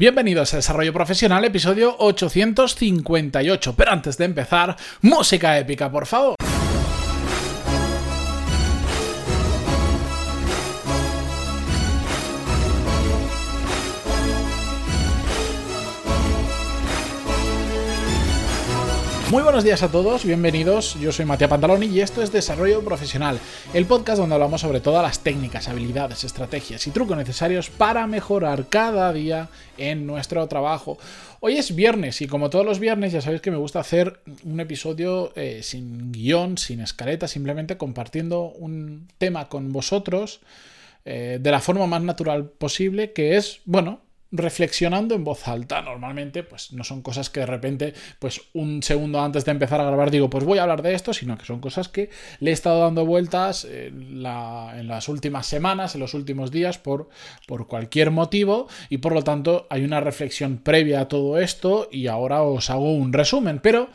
Bienvenidos a Desarrollo Profesional, episodio 858. Pero antes de empezar, música épica, por favor. Muy buenos días a todos, bienvenidos. Yo soy Matías Pantaloni y esto es Desarrollo Profesional, el podcast donde hablamos sobre todas las técnicas, habilidades, estrategias y trucos necesarios para mejorar cada día en nuestro trabajo. Hoy es viernes y como todos los viernes ya sabéis que me gusta hacer un episodio eh, sin guion, sin escaleta, simplemente compartiendo un tema con vosotros eh, de la forma más natural posible, que es, bueno, reflexionando en voz alta. Normalmente, pues no son cosas que de repente, pues un segundo antes de empezar a grabar digo, pues voy a hablar de esto, sino que son cosas que le he estado dando vueltas en, las últimas semanas, en los últimos días, por, por cualquier motivo, y por lo tanto hay una reflexión previa a todo esto, y ahora os hago un resumen, pero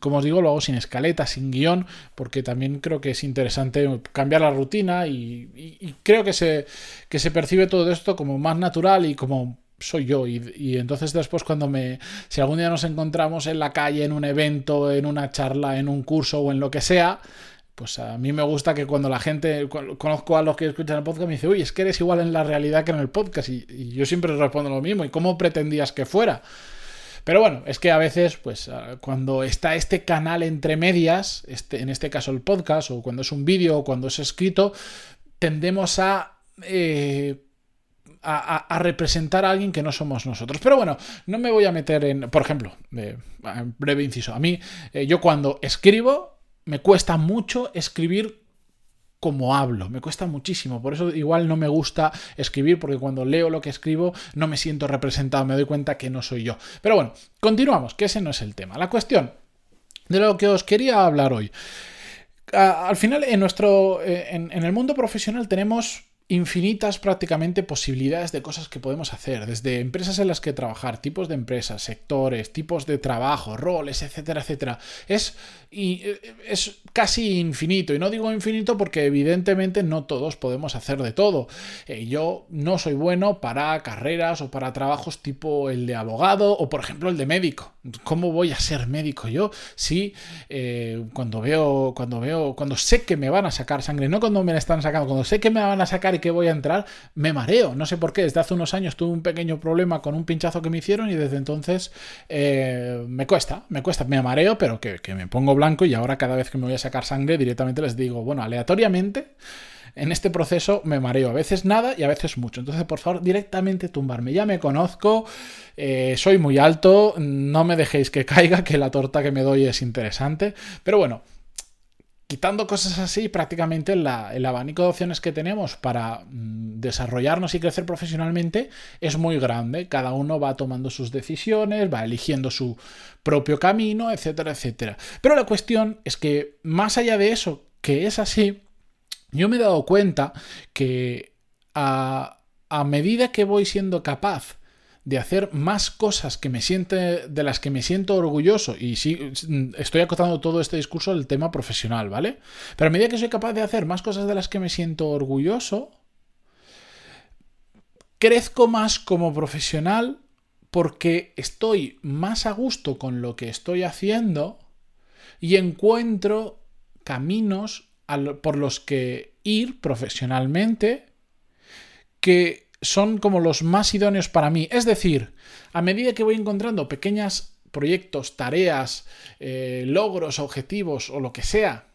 como os digo, lo hago sin escaleta, sin guion, porque también creo que es interesante cambiar la rutina y, creo que se, que se percibe todo esto como más natural y como soy yo. Y, entonces después cuando me... Si algún día nos encontramos en la calle, en un evento, en una charla, en un curso o en lo que sea, pues a mí me gusta que cuando la gente, conozco a los que escuchan el podcast, me dice, uy, es que eres igual en la realidad que en el podcast. Y, y yo siempre respondo lo mismo. ¿Y cómo pretendías que fuera? Pero bueno, es que a veces, pues ah, cuando está este canal entre medias, este, en este caso el podcast, o cuando es un vídeo, o cuando es escrito, tendemos a... Eh, a, representar a alguien que no somos nosotros. Pero bueno, no me voy a meter en, por ejemplo, breve inciso, a mí, eh, yo cuando escribo, me cuesta mucho escribir como hablo. Me cuesta muchísimo. Por eso igual no me gusta escribir, porque cuando leo lo que escribo no me siento representado, me doy cuenta que no soy yo. Pero bueno, continuamos, que ese no es el tema. La cuestión de lo que os quería hablar hoy. Al final, en nuestro. Eh, en el mundo profesional tenemos infinitas prácticamente posibilidades de cosas que podemos hacer, desde empresas en las que trabajar, tipos de empresas, sectores, tipos de trabajo, roles, etcétera, etcétera. Es, eh, es casi infinito. Y no digo infinito porque evidentemente no todos podemos hacer de todo. Eh, yo no soy bueno para carreras o para trabajos tipo el de abogado o por ejemplo el de médico. ¿Cómo voy a ser médico yo si eh, cuando veo, cuando veo, cuando sé que me van a sacar sangre, no cuando me la están sacando, cuando sé que me van a sacar y que voy a entrar, me mareo. No sé por qué. Desde hace unos años tuve un pequeño problema con un pinchazo que me hicieron y desde entonces eh, me cuesta, me cuesta, me mareo, pero que, que me pongo blanco y ahora cada vez que me voy a sacar sangre directamente les digo, bueno, aleatoriamente en este proceso me mareo, a veces nada y a veces mucho. Entonces, por favor, directamente tumbarme. Ya me conozco, eh, soy muy alto, no me dejéis que caiga, que la torta que me doy es interesante. Pero bueno, quitando cosas así, prácticamente el abanico de opciones que tenemos para mm, desarrollarnos y crecer profesionalmente es muy grande. Cada uno va tomando sus decisiones, va eligiendo su propio camino, etcétera, etcétera. Pero la cuestión es que más allá de eso, que es así, yo me he dado cuenta que a, medida que voy siendo capaz de hacer más cosas que me siente, de las que me siento orgulloso, y sí, estoy acotando todo este discurso al tema profesional, ¿vale? Pero a medida que soy capaz de hacer más cosas de las que me siento orgulloso, crezco más como profesional porque estoy más a gusto con lo que estoy haciendo y encuentro caminos por los que ir profesionalmente que son como los más idóneos para mí. Es decir, a medida que voy encontrando pequeños proyectos, tareas, eh, logros, objetivos o lo que sea,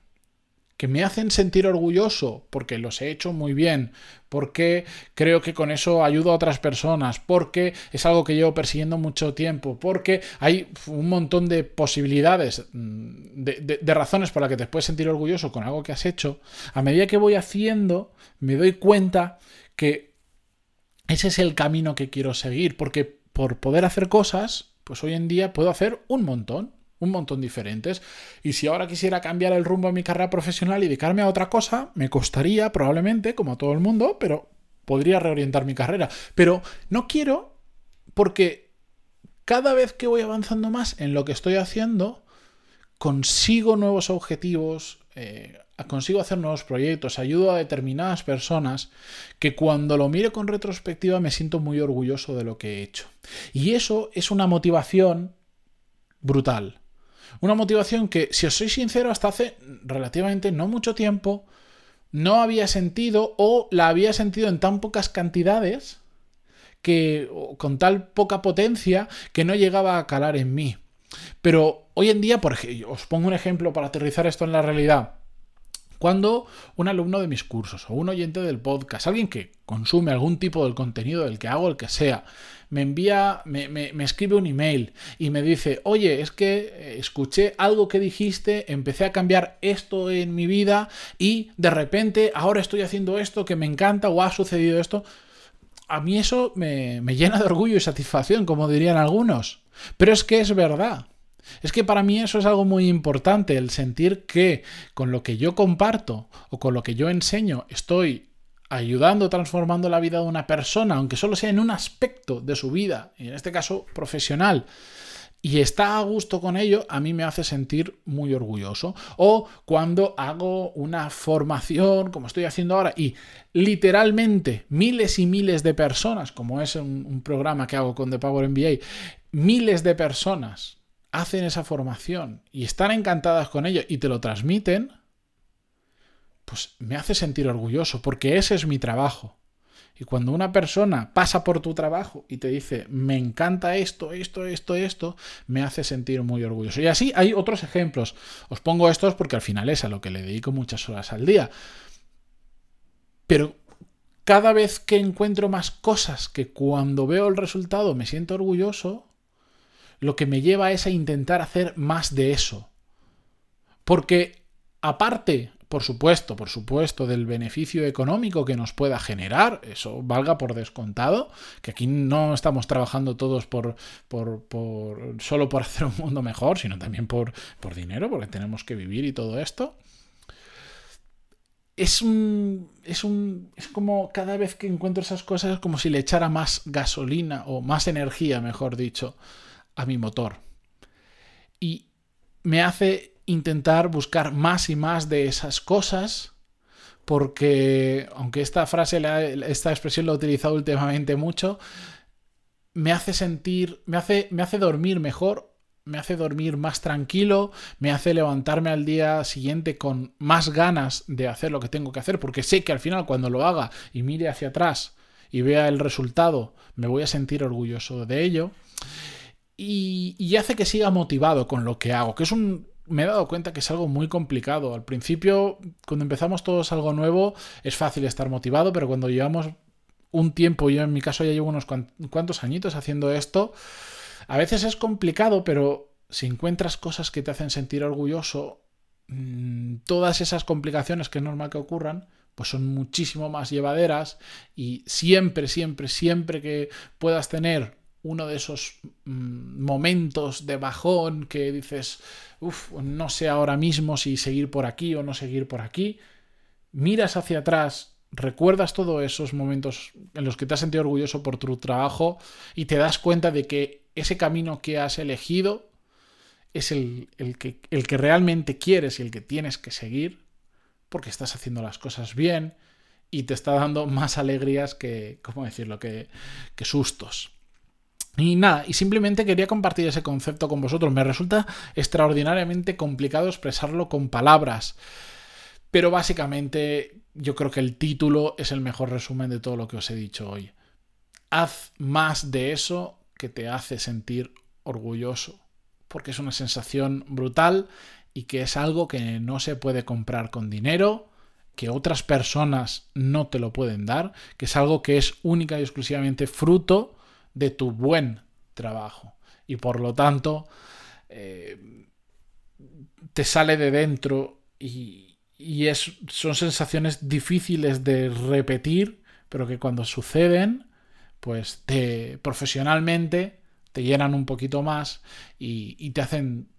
que me hacen sentir orgulloso porque los he hecho muy bien, porque creo que con eso ayudo a otras personas, porque es algo que llevo persiguiendo mucho tiempo, porque hay un montón de posibilidades, mm, de, de razones por las que te puedes sentir orgulloso con algo que has hecho, a medida que voy haciendo, me doy cuenta que ese es el camino que quiero seguir, porque por poder hacer cosas, pues hoy en día puedo hacer un montón, un montón diferentes. Y si ahora quisiera cambiar el rumbo de mi carrera profesional y dedicarme a otra cosa, me costaría probablemente, como a todo el mundo, pero podría reorientar mi carrera. Pero no quiero porque cada vez que voy avanzando más en lo que estoy haciendo, consigo nuevos objetivos, eh, consigo hacer nuevos proyectos, ayudo a determinadas personas que cuando lo mire con retrospectiva me siento muy orgulloso de lo que he hecho. Y eso es una motivación brutal. Una motivación que, si os soy sincero, hasta hace relativamente no mucho tiempo no había sentido o la había sentido en tan pocas cantidades que con tal poca potencia que no llegaba a calar en mí. Pero hoy en día, por os pongo un ejemplo para aterrizar esto en la realidad. Cuando un alumno de mis cursos o un oyente del podcast, alguien que consume algún tipo del contenido del que hago, el que sea, me envía, me, escribe un email y me dice, oye, es que eh, escuché algo que dijiste, empecé a cambiar esto en mi vida y de repente ahora estoy haciendo esto que me encanta o ha sucedido esto. A mí eso me, me llena de orgullo y satisfacción, como dirían algunos. Pero es que es verdad. Es que para mí eso es algo muy importante, el sentir que con lo que yo comparto o con lo que yo enseño estoy ayudando, transformando la vida de una persona, aunque solo sea en un aspecto de su vida, y en este caso profesional, y está a gusto con ello, a mí me hace sentir muy orgulloso. O cuando hago una formación, como estoy haciendo ahora, y literalmente miles y miles de personas, como es un, un programa que hago con The Power MBA, miles de personas hacen esa formación y están encantadas con ello y te lo transmiten, pues me hace sentir orgulloso, porque ese es mi trabajo. Y cuando una persona pasa por tu trabajo y te dice, me encanta esto, esto, esto, esto, me hace sentir muy orgulloso. Y así hay otros ejemplos. Os pongo estos porque al final es a lo que le dedico muchas horas al día. Pero cada vez que encuentro más cosas que cuando veo el resultado me siento orgulloso, lo que me lleva es a intentar hacer más de eso. Porque aparte, por supuesto, por supuesto, del beneficio económico que nos pueda generar, eso valga por descontado, que aquí no estamos trabajando todos por, por, por solo por hacer un mundo mejor, sino también por, por dinero, porque tenemos que vivir y todo esto. Es un, es un. Es como cada vez que encuentro esas cosas, como si le echara más gasolina o más energía, mejor dicho, a mi motor. Y me hace intentar buscar más y más de esas cosas porque, aunque esta frase, esta expresión la he utilizado últimamente mucho, me hace sentir, me hace, me hace dormir mejor, me hace dormir más tranquilo, me hace levantarme al día siguiente con más ganas de hacer lo que tengo que hacer, porque sé que al final cuando lo haga y mire hacia atrás y vea el resultado, me voy a sentir orgulloso de ello y, hace que siga motivado con lo que hago, que es un... Me he dado cuenta que es algo muy complicado. Al principio, cuando empezamos todos algo nuevo, es fácil estar motivado, pero cuando llevamos un tiempo, yo en mi caso ya llevo unos cuantos añitos haciendo esto, a veces es complicado, pero si encuentras cosas que te hacen sentir orgulloso, mm, todas esas complicaciones que es normal que ocurran, pues son muchísimo más llevaderas y siempre, siempre, siempre que puedas tener uno de esos mm, momentos de bajón que dices, uff, no sé ahora mismo si seguir por aquí o no seguir por aquí, miras hacia atrás, recuerdas todos esos momentos en los que te has sentido orgulloso por tu trabajo y te das cuenta de que ese camino que has elegido es el, que, realmente quieres y el que tienes que seguir porque estás haciendo las cosas bien y te está dando más alegrías que, ¿cómo decirlo?, que sustos. Y nada, y simplemente quería compartir ese concepto con vosotros. Me resulta extraordinariamente complicado expresarlo con palabras. Pero básicamente yo creo que el título es el mejor resumen de todo lo que os he dicho hoy. Haz más de eso que te hace sentir orgulloso. Porque es una sensación brutal y que es algo que no se puede comprar con dinero, que otras personas no te lo pueden dar, que es algo que es única y exclusivamente fruto de tu buen trabajo. Y por lo tanto, eh, te sale de dentro y, y es, son sensaciones difíciles de repetir, pero que cuando suceden, pues te profesionalmente te llenan un poquito más y, y te hacen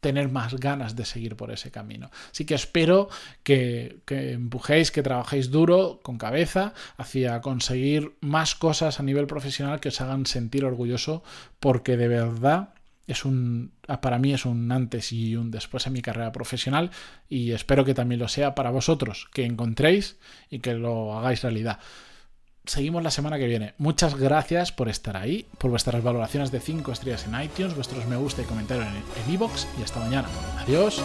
tener más ganas de seguir por ese camino. Así que espero que, empujéis, que trabajéis duro, con cabeza, hacia conseguir más cosas a nivel profesional que os hagan sentir orgulloso, porque de verdad es un, para mí es un antes y un después en mi carrera profesional y espero que también lo sea para vosotros, que encontréis y que lo hagáis realidad. Seguimos la semana que viene. Muchas gracias por estar ahí, por vuestras valoraciones de 5 estrellas en iTunes, vuestros me gusta y comentarios en iVoox y hasta mañana. Adiós.